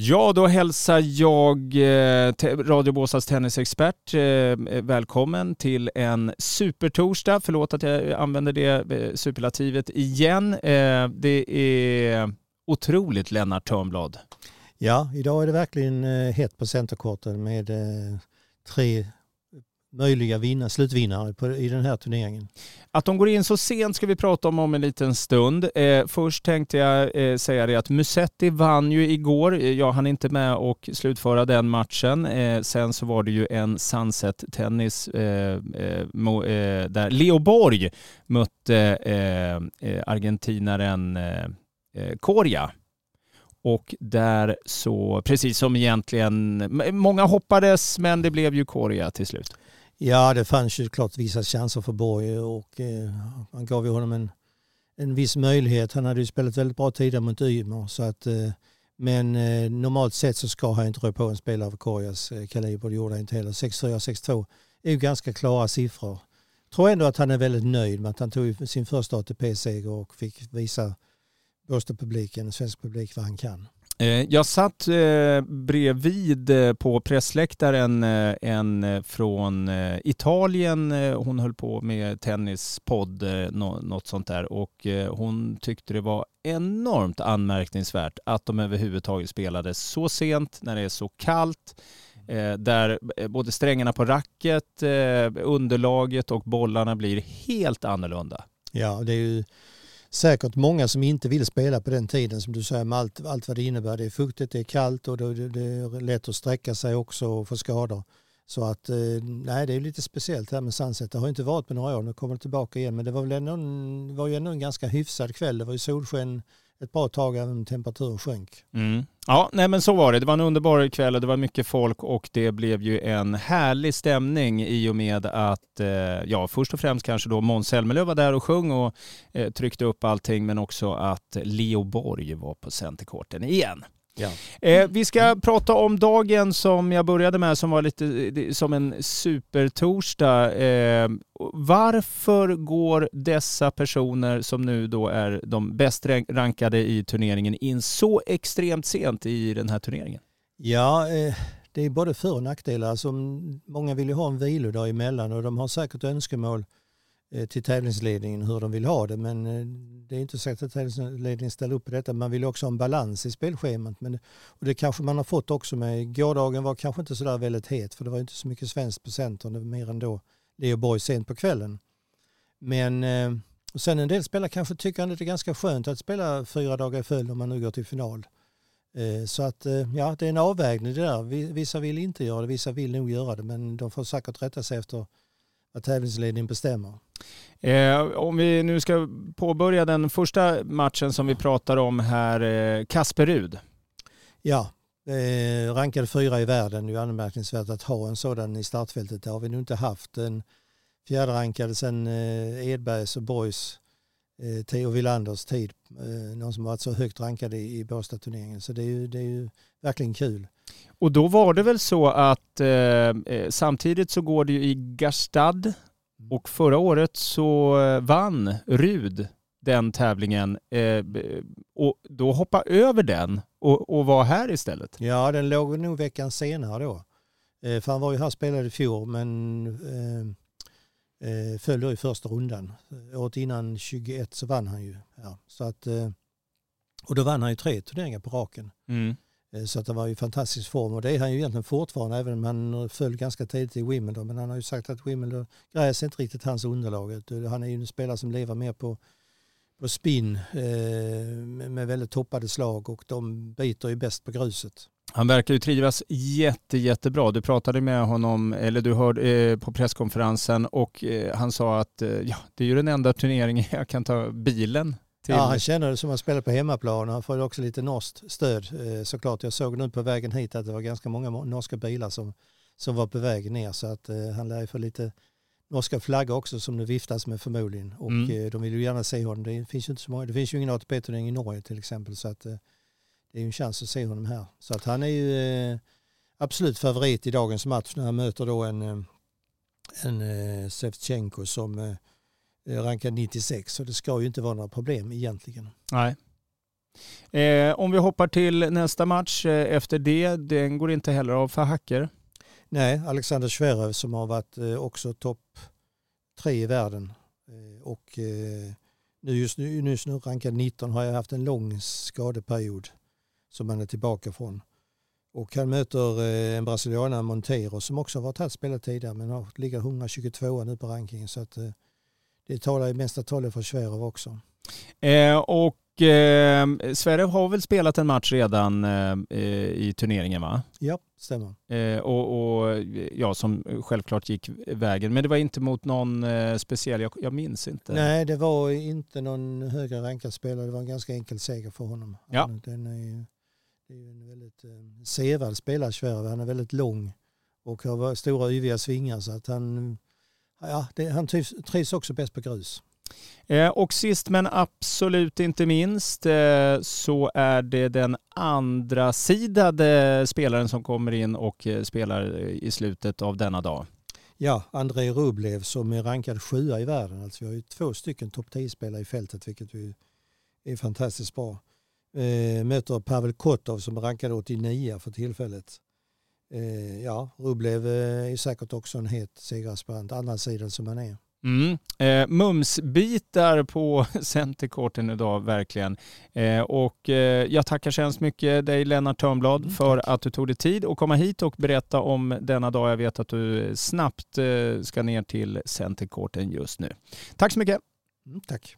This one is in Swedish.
Ja, då hälsar jag eh, Radio Båstads tennisexpert eh, eh, välkommen till en supertorsdag. Förlåt att jag eh, använder det eh, superlativet igen. Eh, det är otroligt Lennart Törnblad. Ja, idag är det verkligen eh, hett på centerkorten med eh, tre möjliga vinna, slutvinnare på, i den här turneringen. Att de går in så sent ska vi prata om om en liten stund. Eh, först tänkte jag eh, säga det att Musetti vann ju igår. Eh, jag hann inte med och slutföra den matchen. Eh, sen så var det ju en Sunset-tennis eh, eh, eh, där Leo Borg mötte eh, argentinaren eh, Coria. Och där så, precis som egentligen, många hoppades men det blev ju Coria till slut. Ja, det fanns ju klart vissa chanser för Borg och eh, man gav ju honom en, en viss möjlighet. Han hade ju spelat väldigt bra tidigare mot Ymer så att eh, men eh, normalt sett så ska han inte röra på en spelare av Korgas eh, kaliber. Det gjorde han inte heller. 6-4, 6-2 är ju ganska klara siffror. Tror ändå att han är väldigt nöjd med att han tog sin första ATP-seger och fick visa Båstad-publiken, svensk publik, vad han kan. Eh, jag satt eh, bredvid eh, på pressläktaren en från Italien. Hon höll på med tennispodd, något sånt där. Och hon tyckte det var enormt anmärkningsvärt att de överhuvudtaget spelade så sent när det är så kallt. Där både strängarna på racket, underlaget och bollarna blir helt annorlunda. Ja, det är ju säkert många som inte vill spela på den tiden som du säger med allt, allt vad det innebär. Det är fuktigt, det är kallt och det, det är lätt att sträcka sig också och få skador. Så att eh, nej, det är lite speciellt här med Sunset. Det har inte varit på några år, nu kommer det tillbaka igen. Men det var väl ändå en, var ju ändå en ganska hyfsad kväll. Det var ju solsken ett bra tag även om temperaturen sjönk. Mm. Ja, nej men så var det. Det var en underbar kväll och det var mycket folk och det blev ju en härlig stämning i och med att, eh, ja först och främst kanske då Måns Zelmerlöw var där och sjöng och eh, tryckte upp allting men också att Leo Borg var på centerkorten igen. Ja. Eh, vi ska prata om dagen som jag började med som var lite som en supertorsdag. Eh, varför går dessa personer som nu då är de bäst rankade i turneringen in så extremt sent i den här turneringen? Ja, eh, det är både för och nackdelar. Alltså, många vill ju ha en vilodag emellan och de har säkert önskemål Eh, Eh, till tävlingsledningen hur de vill ha det. Men eh, det är inte säkert att tävlingsledningen ställer upp på detta. Man vill också ha en balans i spelschemat. Men, och det kanske man har fått också med gårdagen var kanske inte så där väldigt het för det var inte så mycket svenskt på centern. Det var mer än då Leo Borg sent på kvällen. Men eh, och sen en del spelare kanske tycker att det är ganska skönt att spela fyra dagar i följd om man nu går till final. Så att ja, det är en avvägning det där. Vissa vill inte göra det, vissa vill nog göra det men de får säkert rätta sig efter vad tävlingsledningen bestämmer. Eh, om vi nu ska påbörja den första matchen som vi pratar om här, eh, Kasperud. Ja, eh, rankad fyra i världen. Det är anmärkningsvärt att ha en sådan i startfältet. Det har vi nog inte haft. En fjärde rankad sedan eh, Edbergs och Borgs eh, Theo Villanders tid. Eh, någon som varit så högt rankad i, i Båstad-turneringen. Så det är, ju, det är ju verkligen kul. Och då var det väl så att eh, eh samtidigt så går det ju i Gastad. Och förra året så eh, vann Rud den tävlingen eh, och då hoppa över den och, och vara här istället. Ja, den låg nog veckan senare då. Eh, för han var ju här och spelade i fjol men eh, eh, föll då i första rundan. Året innan 21 så vann han ju. Ja, så att, eh, och då vann han ju tre turneringar på raken. Mm. Eh, så att det var ju fantastisk form och det är han ju egentligen fortfarande även om han föll ganska tidigt i Wimbledon. Men han har ju sagt att Wimbledon, gräs är inte riktigt hans underlag. Eh, han är ju en spelare som lever mer på, på spin eh, med väldigt toppade slag och de biter ju bäst på gruset. Han verkar ju trivas jätte, jättebra. Du pratade med honom, eller du hörde eh, på presskonferensen och eh, han sa att eh, ja, det är ju den enda turneringen jag kan ta bilen till... Ja, han känner det som att spela på hemmaplan. Han får också lite norskt stöd eh, såklart. Jag såg nu på vägen hit att det var ganska många norska bilar som, som var på väg ner så att eh, han lär få lite norska flaggor också som det viftas med förmodligen. Och mm. Eh, de vill ju gärna se honom. Det finns ju inte så många. Det finns ju ingen ATP-turnering i Norge till exempel så att det är ju en chans att se honom här. Så att han är ju absolut favorit i dagens match när han möter då en, en Sevchenko som rankad 96 så det ska ju inte vara några problem egentligen. Nej. Eh, om vi hoppar till nästa match eh, efter det, den går inte heller av för hacker. Nej, Alexander Zverev som har varit eh, också topp tre i världen eh, och eh, nu just nu, nu rankad 19 har jag haft en lång skadeperiod som han är tillbaka från. Och han möter en brasilianare Monteiro som också har varit här spelat tidigare men har, ligger 122 nu på rankingen så att det talar i mesta talet för Zverev också. Eh, och eh, Sverige har väl spelat en match redan eh, i turneringen va? Ja, stämmer. Eh, och, och, ja, som självklart gick vägen. Men det var inte mot någon eh, speciell, jag, jag, minns inte. Nej, det var inte någon högre rankad spelare. Det var en ganska enkel seger för honom. Ja. Den är, det är en väldigt eh, sevärd spelare, Sverige. Han är väldigt lång och har stora yviga svingar så att han, ja, det, han trivs, trivs också bäst på grus. Eh, och sist men absolut inte minst eh, så är det den andra sidade spelaren som kommer in och eh, spelar i slutet av denna dag. Ja, Andrei Rublev som är rankad sjua i världen. Alltså vi har ju två stycken topp 10-spelare i fältet vilket är fantastiskt bra. möter Pavel Kotov som är rankad 89 för tillfället. Ja, Rublev är säkert också en het segeraspirant, andra sidan som han är. Mm. Eh, mumsbitar på centerkorten idag verkligen. Eh, och eh, jag tackar så hemskt mycket dig Lennart Törnblad mm, för att du tog dig tid att komma hit och berätta om denna dag. Jag vet att du snabbt eh, ska ner till centerkorten just nu. Tack så mycket. Mm, tack.